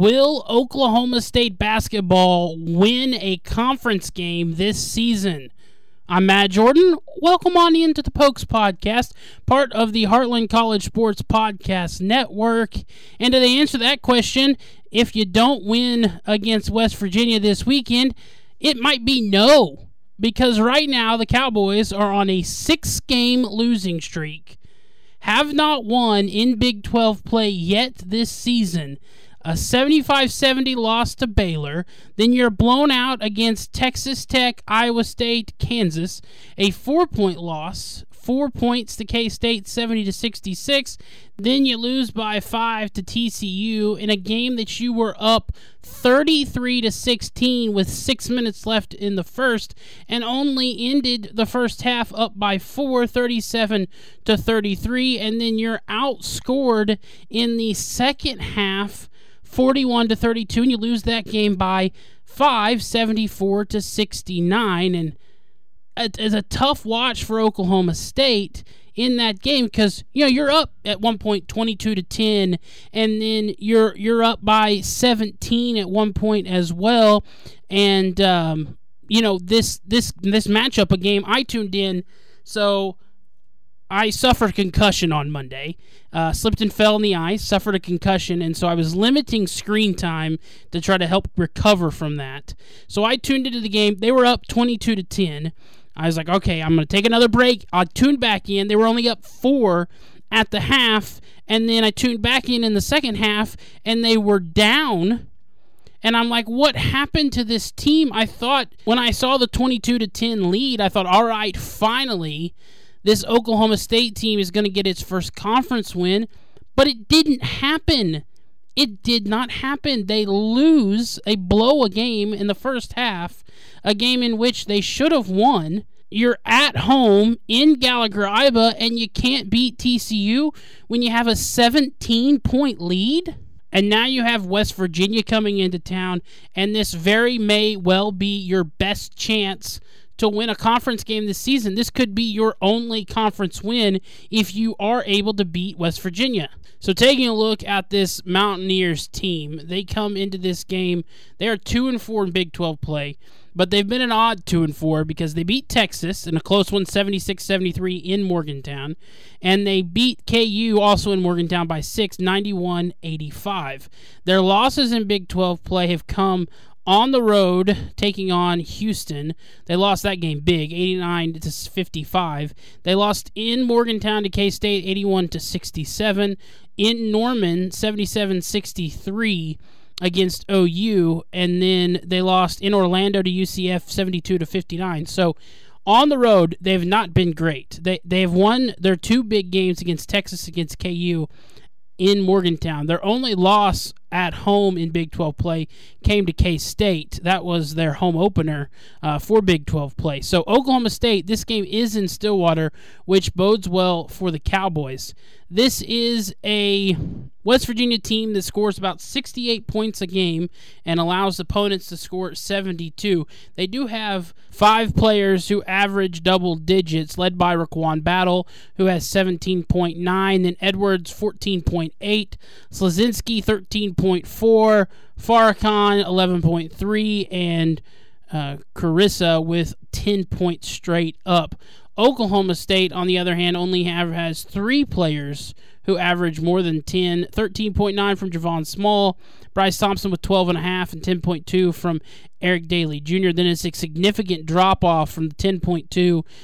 Will Oklahoma State basketball win a conference game this season? I'm Matt Jordan. Welcome on into the Pokes Podcast, part of the Heartland College Sports Podcast Network. And to answer that question, if you don't win against West Virginia this weekend, it might be no. Because right now, the Cowboys are on a six game losing streak, have not won in Big 12 play yet this season a 75 70 loss to Baylor. Then you're blown out against Texas Tech, Iowa State, Kansas, a four point loss. Four points to K State, 70 to 66. Then you lose by five to TCU in a game that you were up 33 to 16 with six minutes left in the first, and only ended the first half up by four, 37 to 33. And then you're outscored in the second half 41 to 32, and you lose that game by 5, 74 to 69. And it's a tough watch for Oklahoma State in that game because you know you're up at one point 22 to 10 and then you're you're up by 17 at one point as well and um, you know this this this matchup a game I tuned in so I suffered concussion on Monday. Uh, slipped and fell in the ice, suffered a concussion, and so I was limiting screen time to try to help recover from that. So I tuned into the game. They were up 22 to 10. I was like, okay, I'm going to take another break. I tuned back in. They were only up four at the half, and then I tuned back in in the second half, and they were down. And I'm like, what happened to this team? I thought when I saw the 22 to 10 lead, I thought, all right, finally this Oklahoma State team is going to get its first conference win, but it didn't happen. It did not happen. They lose, they blow a game in the first half, a game in which they should have won. You're at home in Gallagher Iba, and you can't beat TCU when you have a 17 point lead. And now you have West Virginia coming into town, and this very may well be your best chance to win a conference game this season. This could be your only conference win if you are able to beat West Virginia. So, taking a look at this Mountaineers team, they come into this game. They are two and four in Big 12 play, but they've been an odd two and four because they beat Texas in a close one, 76-73 in Morgantown, and they beat KU also in Morgantown by six, 91-85. Their losses in Big 12 play have come on the road taking on Houston. They lost that game big, 89 to 55. They lost in Morgantown to K State, 81 to 67. In Norman, 77-63 against OU, and then they lost in Orlando to UCF, 72 to 59. So on the road, they've not been great. They they have won their two big games against Texas, against KU, in Morgantown. Their only loss at home in Big 12 play came to K State. That was their home opener uh, for Big 12 play. So, Oklahoma State, this game is in Stillwater, which bodes well for the Cowboys. This is a West Virginia team that scores about 68 points a game and allows opponents to score 72. They do have five players who average double digits, led by RaeQuan Battle, who has 17.9, then Edwards 14.8, Slazinski 13.4, Farrakhan 11.3, and uh, Kriisa with 10 points straight up. Oklahoma State, on the other hand, only have, has three players who average more than 10. 13.9 from Javon Small, Bryce Thompson with 12.5 and 10.2 from Eric Dailey Jr. Then it's a significant drop off from 10.2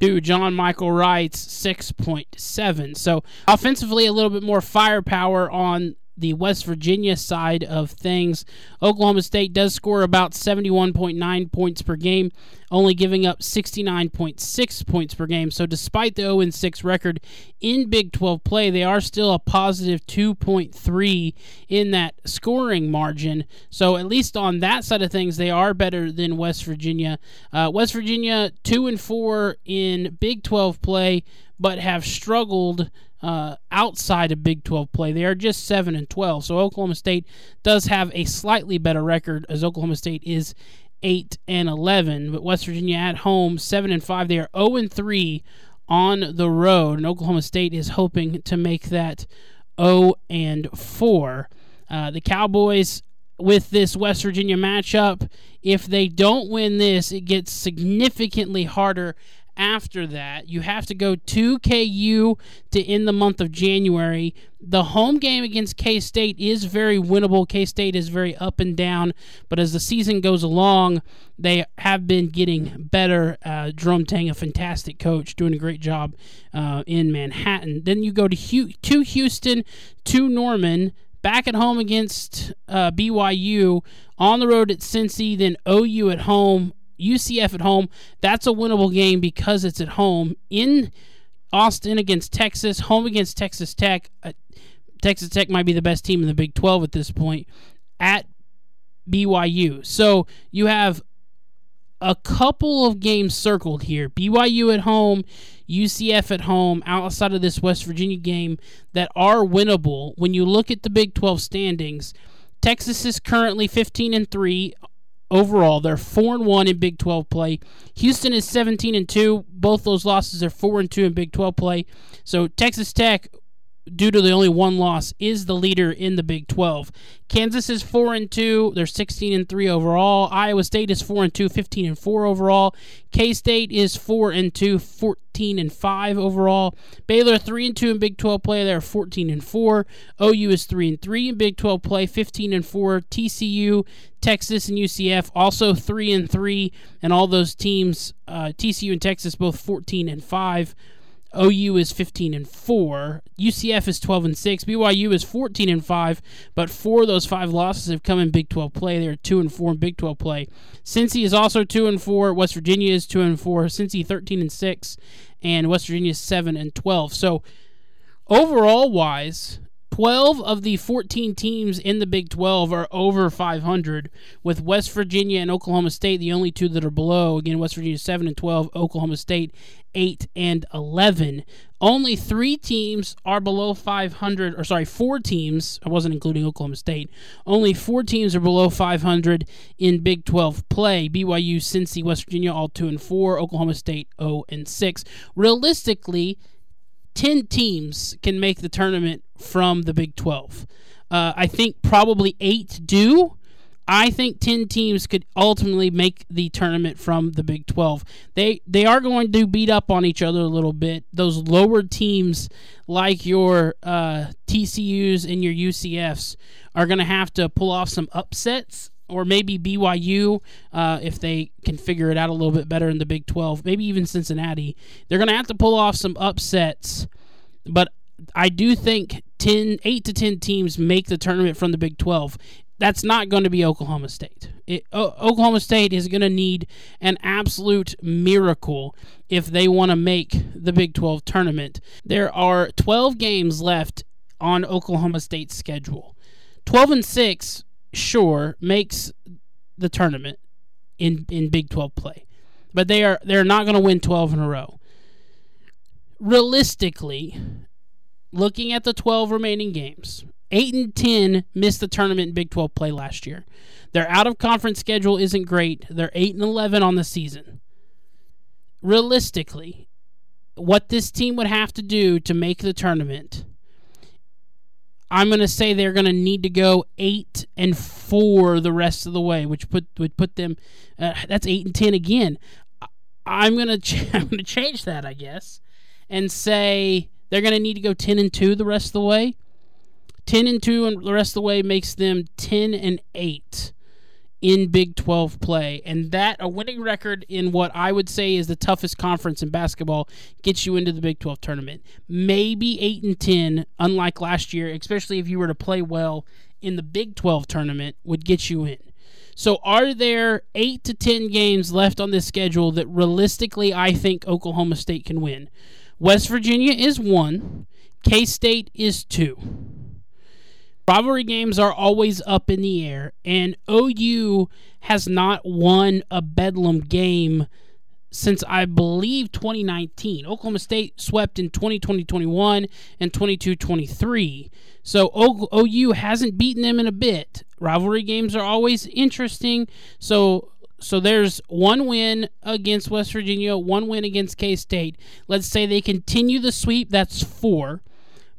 to John Michael Wright's 6.7. So offensively, a little bit more firepower on the West Virginia side of things. Oklahoma State does score about 71.9 points per game, only giving up 69.6 points per game. So, despite the 0 6 record in Big 12 play, they are still a positive 2.3 in that scoring margin. So, at least on that side of things, they are better than West Virginia. Uh, West Virginia 2 and 4 in Big 12 play, but have struggled uh, outside of Big 12 play. They are just 7 and 12. So Oklahoma State does have a slightly better record as Oklahoma State is 8 and 11, but West Virginia at home 7 and 5. They are 0 and 3 on the road, and Oklahoma State is hoping to make that 0 and 4. Uh, the Cowboys with this West Virginia matchup. If they don't win this, it gets significantly harder after that. You have to go to KU to end the month of January. The home game against K State is very winnable. K State is very up and down, but as the season goes along, they have been getting better. Uh, Jerome Tang, a fantastic coach, doing a great job uh, in Manhattan. Then you go to, to Houston, to Norman back at home against uh, BYU, on the road at Cincy, then OU at home, UCF at home. That's a winnable game because it's at home in Austin against Texas, home against Texas Tech. Uh, Texas Tech might be the best team in the Big 12 at this point at BYU. So you have a couple of games circled here BYU at home, UCF at home, outside of this West Virginia game that are winnable. When you look at the Big 12 standings, Texas is currently 15 and 3 overall. They're four and one in Big 12 play. Houston is 17 and two. Both those losses are four and two in Big 12 play. So Texas Tech due to the only one loss, is the leader in the Big 12. Kansas is 4 and 2, they're 16 and 3 overall. Iowa State is 4 and 2, 15 and 4 overall. K-State is 4 and 2, 14 and 5 overall. Baylor 3 and 2 in Big 12 play, they're 14 and 4. OU is 3 and 3 in Big 12 play, 15 and 4. TCU, Texas and UCF also 3 and 3 and all those teams uh, TCU and Texas both 14 and 5. OU is 15 and 4. UCF is 12 and 6. BYU is 14 and 5, but four of those five losses have come in Big 12 play. They're 2 and 4 in Big 12 play. Cincy is also 2 and 4. West Virginia is 2 and 4. Cincy 13 and 6 and West Virginia is 7 and 12. So overall wise, 12 of the 14 teams in the Big 12 are over 500, with West Virginia and Oklahoma State the only two that are below. Again, West Virginia 7 and 12, Oklahoma State 8 and 11. Only three teams are below 500, or sorry, four teams. I wasn't including Oklahoma State. Only four teams are below 500 in Big 12 play. BYU, Cincy, West Virginia, all 2 and 4. Oklahoma State 0 and 6. Realistically, 10 teams can make the tournament from the Big 12. Uh, I think probably eight do. I think 10 teams could ultimately make the tournament from the Big 12. They they are going to beat up on each other a little bit. Those lower teams like your uh, TCUs and your UCFs are going to have to pull off some upsets or maybe BYU uh, if they can figure it out a little bit better in the Big 12, maybe even Cincinnati. They're going to have to pull off some upsets, but I do think 10, 8 to 10 teams make the tournament from the Big 12. That's not going to be Oklahoma State. It, o- Oklahoma State is going to need an absolute miracle if they want to make the Big 12 tournament. There are 12 games left on Oklahoma State's schedule. 12 and 6 sure makes the tournament in in Big 12 play. But they are they're not going to win 12 in a row. Realistically, looking at the 12 remaining games, 8 and 10 missed the tournament in Big 12 play last year. Their out of conference schedule isn't great. They're 8 and 11 on the season. Realistically, what this team would have to do to make the tournament I'm going to say they're going to need to go eight and four the rest of the way, which put would put them. Uh, that's eight and ten again. I'm going to ch- I'm going to change that, I guess, and say they're going to need to go ten and two the rest of the way. Ten and two and the rest of the way makes them ten and eight in Big 12 play. And that, a winning record in what I would say is the toughest conference in basketball, gets you into the Big 12 tournament. Maybe 8 and 10, unlike last year, especially if you were to play well in the Big 12 tournament, would get you in. So, are there 8 to 10 games left on this schedule that realistically I think Oklahoma State can win? West Virginia is one, K State is two. Rivalry games are always up in the air, and OU has not won a Bedlam game since I believe 2019. Oklahoma State swept in 2020 21 and 22 23. So OU hasn't beaten them in a bit. Rivalry games are always interesting. So so there's one win against West Virginia, one win against K State. Let's say they continue the sweep, that's four.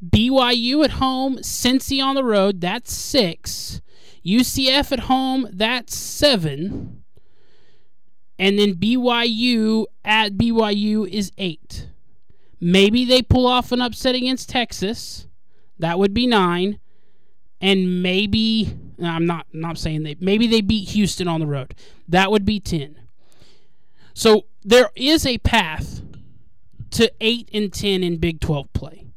BYU at home, Cincy on the road, that's six. UCF at home, that's seven. And then BYU at BYU is eight. Maybe they pull off an upset against Texas. That would be nine. And maybe I'm not not saying they maybe they beat Houston on the road. That would be ten. So there is a path to eight and ten in Big Twelve play.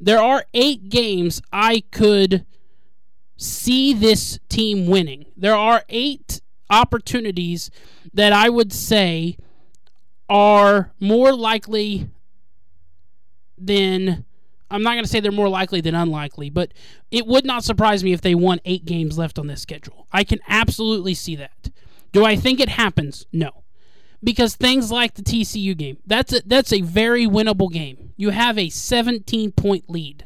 There are eight games I could see this team winning. There are eight opportunities that I would say are more likely than I'm not going to say they're more likely than unlikely, but it would not surprise me if they won 8 games left on this schedule. I can absolutely see that. Do I think it happens? No. Because things like the TCU game, that's a, that's a very winnable game. You have a 17 point lead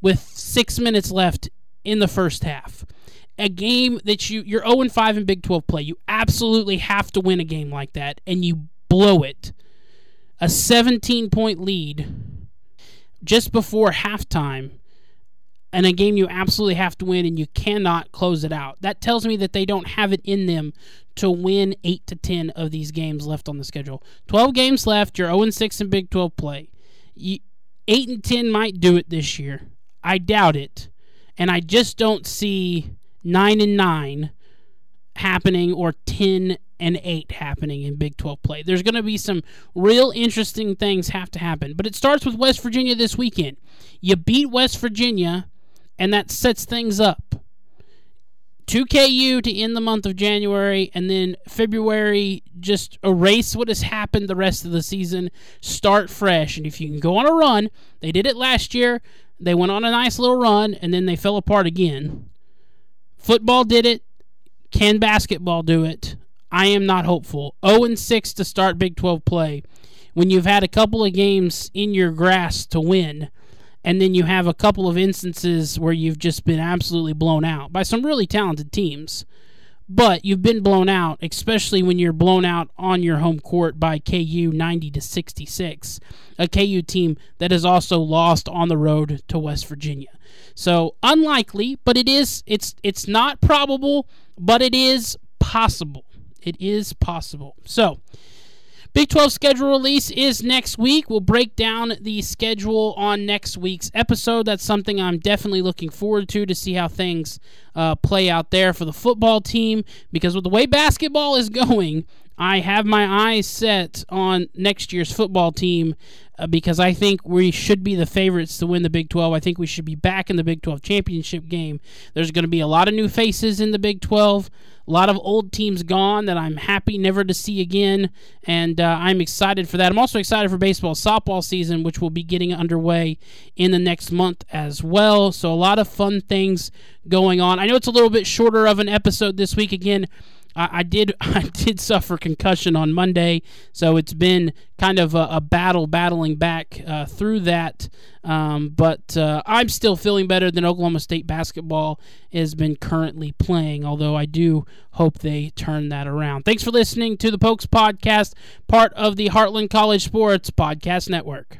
with 6 minutes left in the first half. A game that you you're 0 5 in Big 12 play. You absolutely have to win a game like that and you blow it. A 17 point lead just before halftime and a game you absolutely have to win and you cannot close it out. That tells me that they don't have it in them to win 8 to 10 of these games left on the schedule. 12 games left, you're 0 6 in Big 12 play. You, 8 and 10 might do it this year. I doubt it and I just don't see nine and nine happening or ten and eight happening in Big 12 play. There's going to be some real interesting things have to happen, but it starts with West Virginia this weekend. You beat West Virginia, and that sets things up. 2KU to end the month of January, and then February, just erase what has happened the rest of the season, start fresh. And if you can go on a run, they did it last year. They went on a nice little run and then they fell apart again. Football did it. Can basketball do it? I am not hopeful. 0 and 6 to start Big 12 play when you've had a couple of games in your grasp to win and then you have a couple of instances where you've just been absolutely blown out by some really talented teams but you've been blown out, especially when you're blown out on your home court by KU 90 to 66, a KU team that has also lost on the road to West Virginia. So unlikely, but it is it's it's not probable, but it is possible. It is possible. So Big 12 schedule release is next week. We'll break down the schedule on next week's episode. That's something I'm definitely looking forward to to see how things uh, play out there for the football team. Because with the way basketball is going, I have my eyes set on next year's football team uh, because I think we should be the favorites to win the Big 12. I think we should be back in the Big 12 championship game. There's going to be a lot of new faces in the Big 12. A lot of old teams gone that I'm happy never to see again, and uh, I'm excited for that. I'm also excited for baseball softball season, which will be getting underway in the next month as well. So, a lot of fun things going on. I know it's a little bit shorter of an episode this week. Again, I, I did I did suffer concussion on Monday, so it's been kind of a, a battle battling back uh, through that. Um, but uh, I'm still feeling better than Oklahoma State basketball has been currently playing. Although I do hope they turn that around. Thanks for listening to the Pokes podcast, part of the Heartland College Sports Podcast Network.